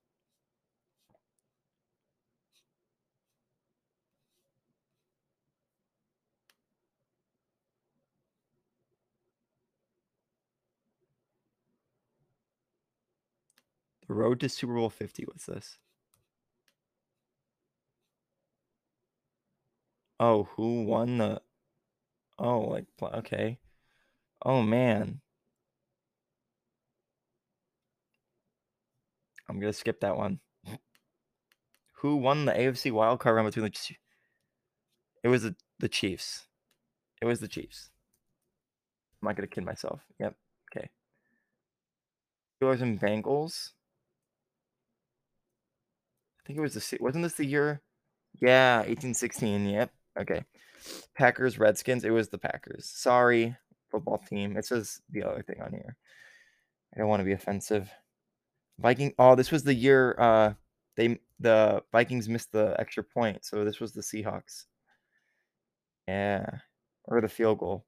Road to Super Bowl 50. What's this? Oh, who won the? Oh, like okay. Oh man. I'm gonna skip that one. Who won the AFC wildcard round between the? It was the, the Chiefs. It was the Chiefs. I'm not gonna kid myself. Yep. Okay. Steelers and Bengals. I think it was the wasn't this the year? Yeah, 1816. Yep. Okay. Packers, Redskins. It was the Packers. Sorry, football team. It says the other thing on here. I don't want to be offensive. Viking. Oh, this was the year uh they the Vikings missed the extra point, so this was the Seahawks. Yeah, or the field goal.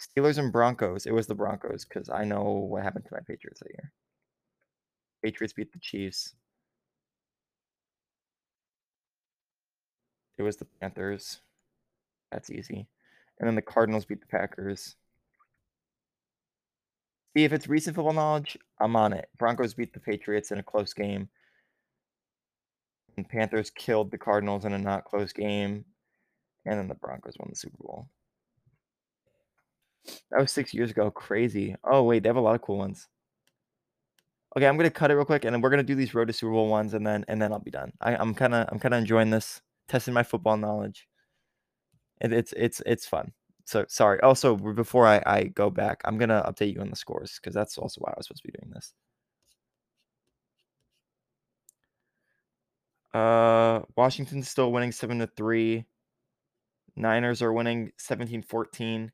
Steelers and Broncos. It was the Broncos because I know what happened to my Patriots that year. Patriots beat the Chiefs. It was the Panthers. That's easy. And then the Cardinals beat the Packers. See, if it's recent football knowledge, I'm on it. Broncos beat the Patriots in a close game. And Panthers killed the Cardinals in a not close game. And then the Broncos won the Super Bowl. That was six years ago. Crazy. Oh, wait, they have a lot of cool ones. Okay, I'm gonna cut it real quick, and then we're gonna do these road to Super Bowl ones, and then and then I'll be done. I, I'm kind of I'm kind of enjoying this, testing my football knowledge. It, it's it's it's fun. So sorry. Also, before I, I go back, I'm gonna update you on the scores because that's also why I was supposed to be doing this. Uh, Washington's still winning seven to three. Niners are winning 17-14.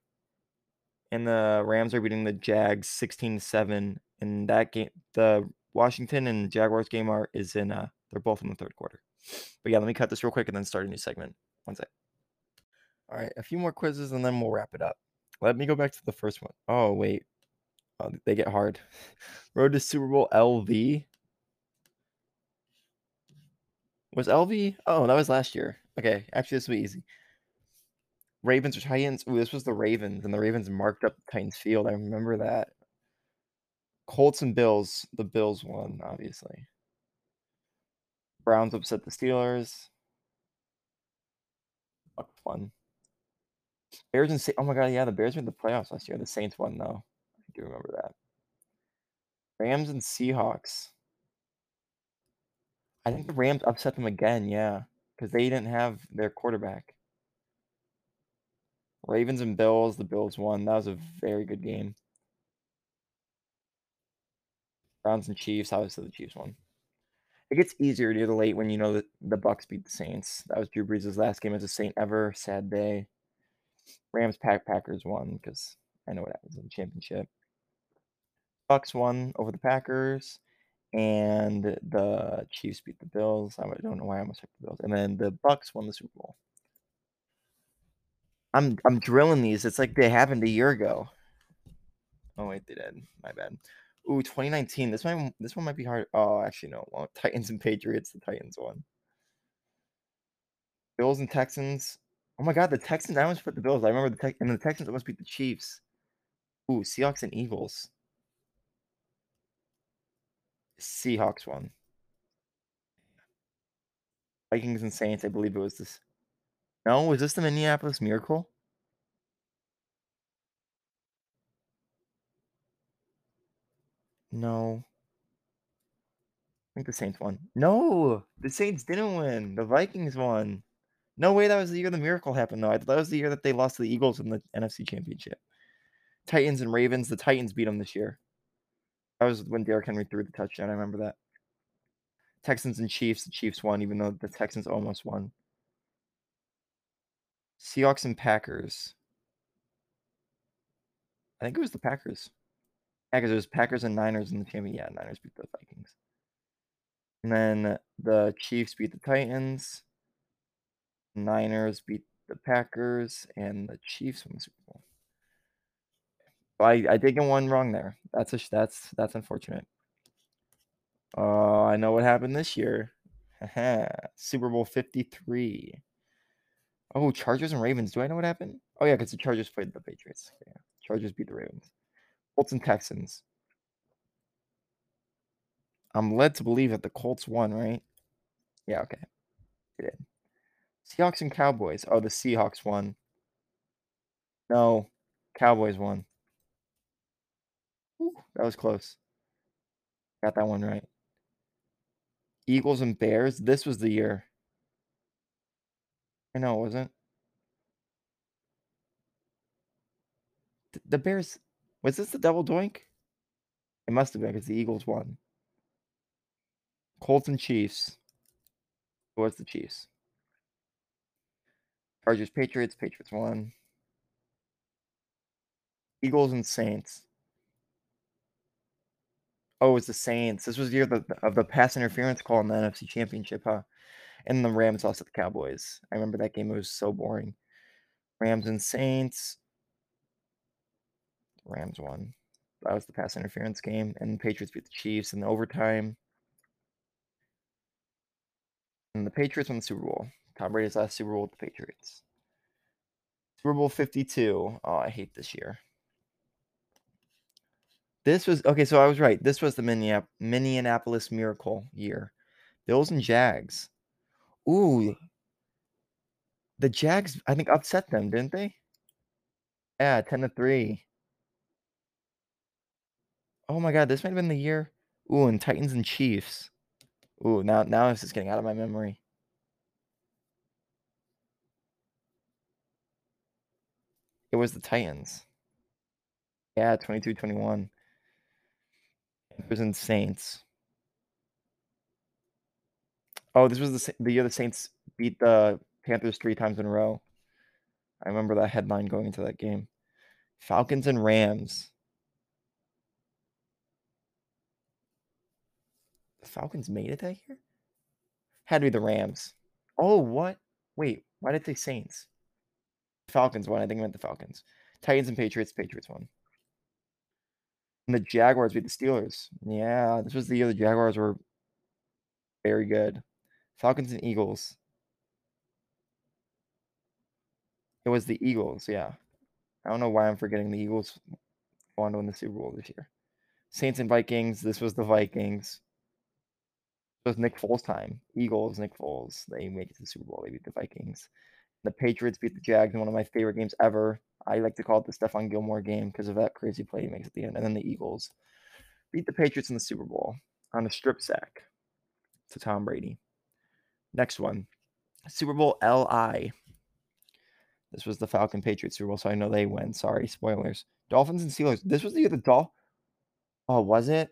And the Rams are beating the Jags 16-7. And that game, the Washington and Jaguars game are is in uh they're both in the third quarter. But yeah, let me cut this real quick and then start a new segment. One sec. All right, a few more quizzes and then we'll wrap it up. Let me go back to the first one. Oh, wait. Oh, they get hard. Road to Super Bowl LV. Was LV? Oh, that was last year. Okay, actually, this will be easy. Ravens or Titans? Ooh, this was the Ravens, and the Ravens marked up Titans field. I remember that. Colts and Bills. The Bills won, obviously. Browns upset the Steelers. Fuck fun. Bears and oh my god, yeah, the Bears made the playoffs last year. The Saints won though. I do remember that. Rams and Seahawks. I think the Rams upset them again, yeah, because they didn't have their quarterback. Ravens and Bills, the Bills won. That was a very good game. Browns and Chiefs, obviously the Chiefs won. It gets easier near the late when you know that the Bucks beat the Saints. That was Drew Brees' last game as a Saint ever. Sad day. Rams Pack Packers won because I know what happens in the championship. Bucks won over the Packers, and the Chiefs beat the Bills. I don't know why I almost picked the Bills. And then the Bucks won the Super Bowl. I'm I'm drilling these. It's like they happened a year ago. Oh wait, they did. My bad. Ooh, 2019. This might this one might be hard. Oh, actually no. Well, Titans and Patriots. The Titans won. Bills and Texans. Oh my God, the Texans. I almost put the Bills. I remember the Tex and the Texans almost beat the Chiefs. Ooh, Seahawks and Eagles. Seahawks won. Vikings and Saints. I believe it was this. No, was this the Minneapolis Miracle? No. I think the Saints won. No, the Saints didn't win. The Vikings won. No way, that was the year the miracle happened, though. I thought that was the year that they lost to the Eagles in the NFC Championship. Titans and Ravens. The Titans beat them this year. That was when Derrick Henry threw the touchdown. I remember that. Texans and Chiefs. The Chiefs won, even though the Texans almost won. Seahawks and Packers. I think it was the Packers. Because it was Packers and Niners in the champion. Yeah, Niners beat the Vikings. And then the Chiefs beat the Titans. Niners beat the Packers, and the Chiefs won the Super Bowl. I I did get one wrong there. That's a that's that's unfortunate. Uh, I know what happened this year. Super Bowl 53. Oh, Chargers and Ravens. Do I know what happened? Oh yeah, because the Chargers played the Patriots. Yeah. Chargers beat the Ravens. Colts and Texans. I'm led to believe that the Colts won, right? Yeah, okay. They did. Seahawks and Cowboys. Oh, the Seahawks won. No, Cowboys won. Ooh, that was close. Got that one right. Eagles and Bears. This was the year. I know it wasn't. The Bears. Was this the double doink? It must have been because the Eagles won. Colts and Chiefs. It was the Chiefs. Chargers, Patriots. Patriots won. Eagles and Saints. Oh, it was the Saints. This was the year of the, of the pass interference call in the NFC Championship, huh? And the Rams lost to the Cowboys. I remember that game. It was so boring. Rams and Saints. Rams won. That was the pass interference game. And the Patriots beat the Chiefs in the overtime. And the Patriots won the Super Bowl. Tom Brady's last Super Bowl with the Patriots. Super Bowl 52. Oh, I hate this year. This was okay. So I was right. This was the Minneapolis Miracle year. Bills and Jags. Ooh, the Jags. I think upset them, didn't they? Yeah, ten to three. Oh my God, this might have been the year. Ooh, and Titans and Chiefs. Ooh, now now this is getting out of my memory. It was the Titans. Yeah, 22-21. Panthers and Saints. Oh, this was the the year the Saints beat the Panthers three times in a row. I remember that headline going into that game. Falcons and Rams. Falcons made it that year? Had to be the Rams. Oh, what? Wait, why did they Saints? Falcons won. I think I meant the Falcons. Titans and Patriots. Patriots won. And the Jaguars beat the Steelers. Yeah, this was the year the Jaguars were very good. Falcons and Eagles. It was the Eagles, yeah. I don't know why I'm forgetting the Eagles won to win the Super Bowl this year. Saints and Vikings. This was the Vikings. It was Nick Foles' time. Eagles, Nick Foles. They make it to the Super Bowl. They beat the Vikings. The Patriots beat the Jags in one of my favorite games ever. I like to call it the Stephon Gilmore game because of that crazy play he makes at the end. And then the Eagles beat the Patriots in the Super Bowl on a strip sack to Tom Brady. Next one Super Bowl LI. This was the Falcon Patriots Super Bowl, so I know they win. Sorry, spoilers. Dolphins and Steelers. This was the year the Dol. Oh, was it?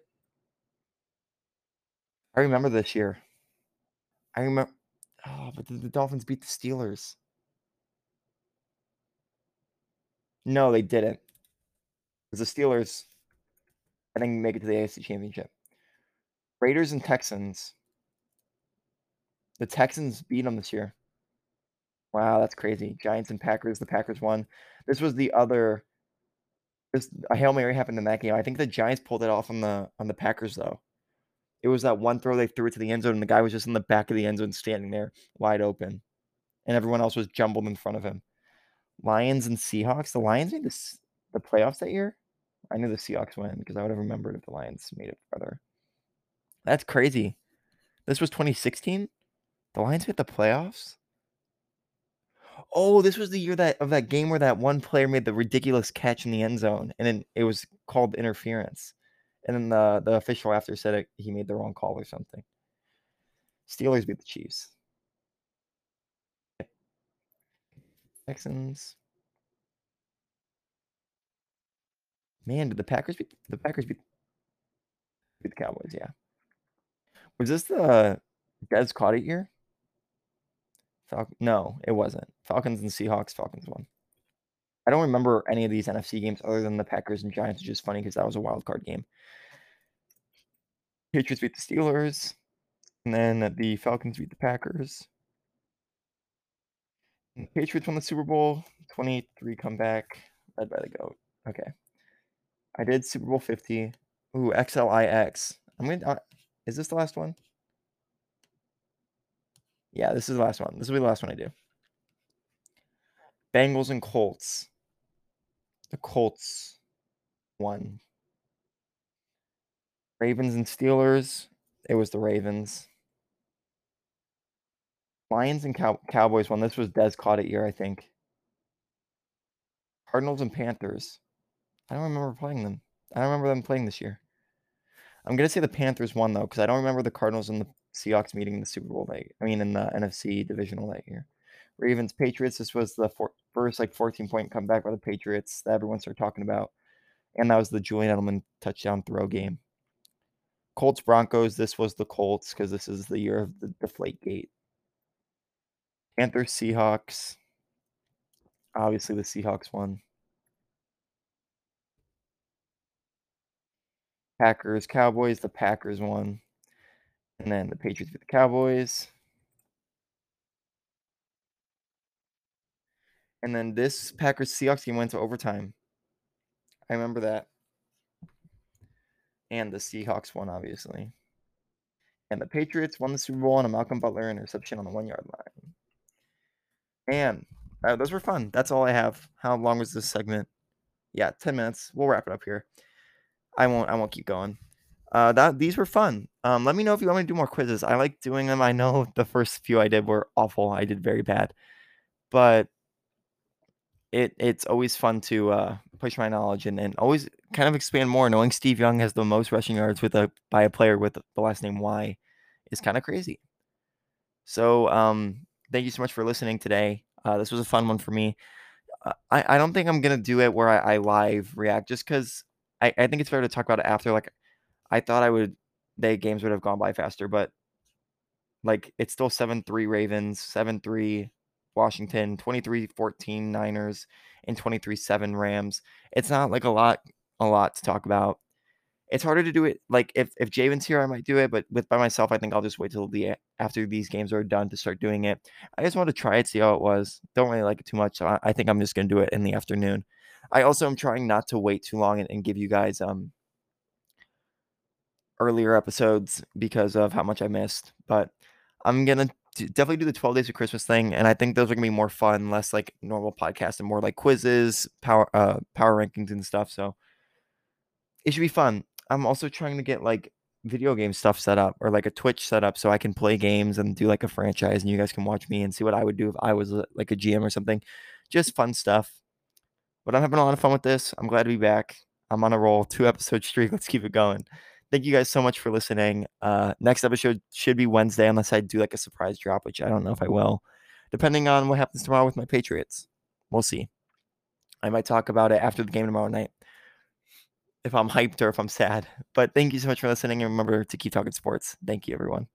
I remember this year. I remember. Oh, but the, the Dolphins beat the Steelers. No, they didn't. Because the Steelers, I think, make it to the AFC Championship. Raiders and Texans. The Texans beat them this year. Wow, that's crazy. Giants and Packers. The Packers won. This was the other. This a hail mary happened in that game. I think the Giants pulled it off on the on the Packers though. It was that one throw they threw it to the end zone, and the guy was just in the back of the end zone, standing there wide open, and everyone else was jumbled in front of him. Lions and Seahawks. The Lions made this the playoffs that year. I knew the Seahawks win because I would have remembered if the Lions made it further. That's crazy. This was 2016. The Lions made the playoffs. Oh, this was the year that of that game where that one player made the ridiculous catch in the end zone, and then it was called interference. And then the the official after said it, he made the wrong call or something. Steelers beat the Chiefs. Texans. Man, did the Packers beat the Packers beat, beat the Cowboys? Yeah. Was this the Dez caught it year? Fal- no, it wasn't. Falcons and Seahawks. Falcons won. I don't remember any of these NFC games other than the Packers and Giants, which is funny because that was a wild card game. Patriots beat the Steelers, and then the Falcons beat the Packers. The Patriots won the Super Bowl, 23 comeback, led by the GOAT. Okay. I did Super Bowl 50. Ooh, XLIX. I'm going to, uh, is this the last one? Yeah, this is the last one. This will be the last one I do. Bengals and Colts. The Colts won. Ravens and Steelers. It was the Ravens. Lions and Cow- Cowboys won. This was Dez caught it year, I think. Cardinals and Panthers. I don't remember playing them. I don't remember them playing this year. I'm gonna say the Panthers won though, because I don't remember the Cardinals and the Seahawks meeting in the Super Bowl that I mean in the NFC divisional that year. Ravens Patriots. This was the four, first like 14 point comeback by the Patriots that everyone started talking about, and that was the Julian Edelman touchdown throw game. Colts Broncos. This was the Colts because this is the year of the Deflate Gate. Panthers Seahawks. Obviously, the Seahawks won. Packers Cowboys. The Packers won. And then the Patriots beat the Cowboys. And then this Packers Seahawks game went to overtime. I remember that. And the Seahawks won, obviously. And the Patriots won the Super Bowl on a Malcolm Butler interception on the one yard line. And uh, those were fun. That's all I have. How long was this segment? Yeah, 10 minutes. We'll wrap it up here. I won't I won't keep going. Uh, that these were fun. Um, let me know if you want me to do more quizzes. I like doing them. I know the first few I did were awful. I did very bad, but it it's always fun to uh, push my knowledge and, and always kind of expand more. Knowing Steve Young has the most rushing yards with a by a player with the last name Y is kind of crazy. So um, thank you so much for listening today. Uh, this was a fun one for me. Uh, I, I don't think I'm gonna do it where I, I live react just because I, I think it's fair to talk about it after. Like I thought I would the games would have gone by faster, but like it's still 7-3 Ravens, 7-3 Washington, 23-14 Niners, and 23-7 Rams. It's not like a lot a lot to talk about. It's harder to do it like if if Javen's here, I might do it, but with by myself, I think I'll just wait till the after these games are done to start doing it. I just want to try it, see how it was. Don't really like it too much, so I, I think I'm just gonna do it in the afternoon. I also am trying not to wait too long and, and give you guys um earlier episodes because of how much I missed. But I'm gonna definitely do the 12 days of Christmas thing, and I think those are gonna be more fun, less like normal podcasts and more like quizzes, power uh power rankings and stuff. So it should be fun. I'm also trying to get like video game stuff set up or like a Twitch set up so I can play games and do like a franchise and you guys can watch me and see what I would do if I was a, like a GM or something. Just fun stuff. But I'm having a lot of fun with this. I'm glad to be back. I'm on a roll, two episode streak. Let's keep it going. Thank you guys so much for listening. Uh, next episode should be Wednesday, unless I do like a surprise drop, which I don't know if I will, depending on what happens tomorrow with my Patriots. We'll see. I might talk about it after the game tomorrow night if I'm hyped or if I'm sad. But thank you so much for listening. And remember to keep talking sports. Thank you, everyone.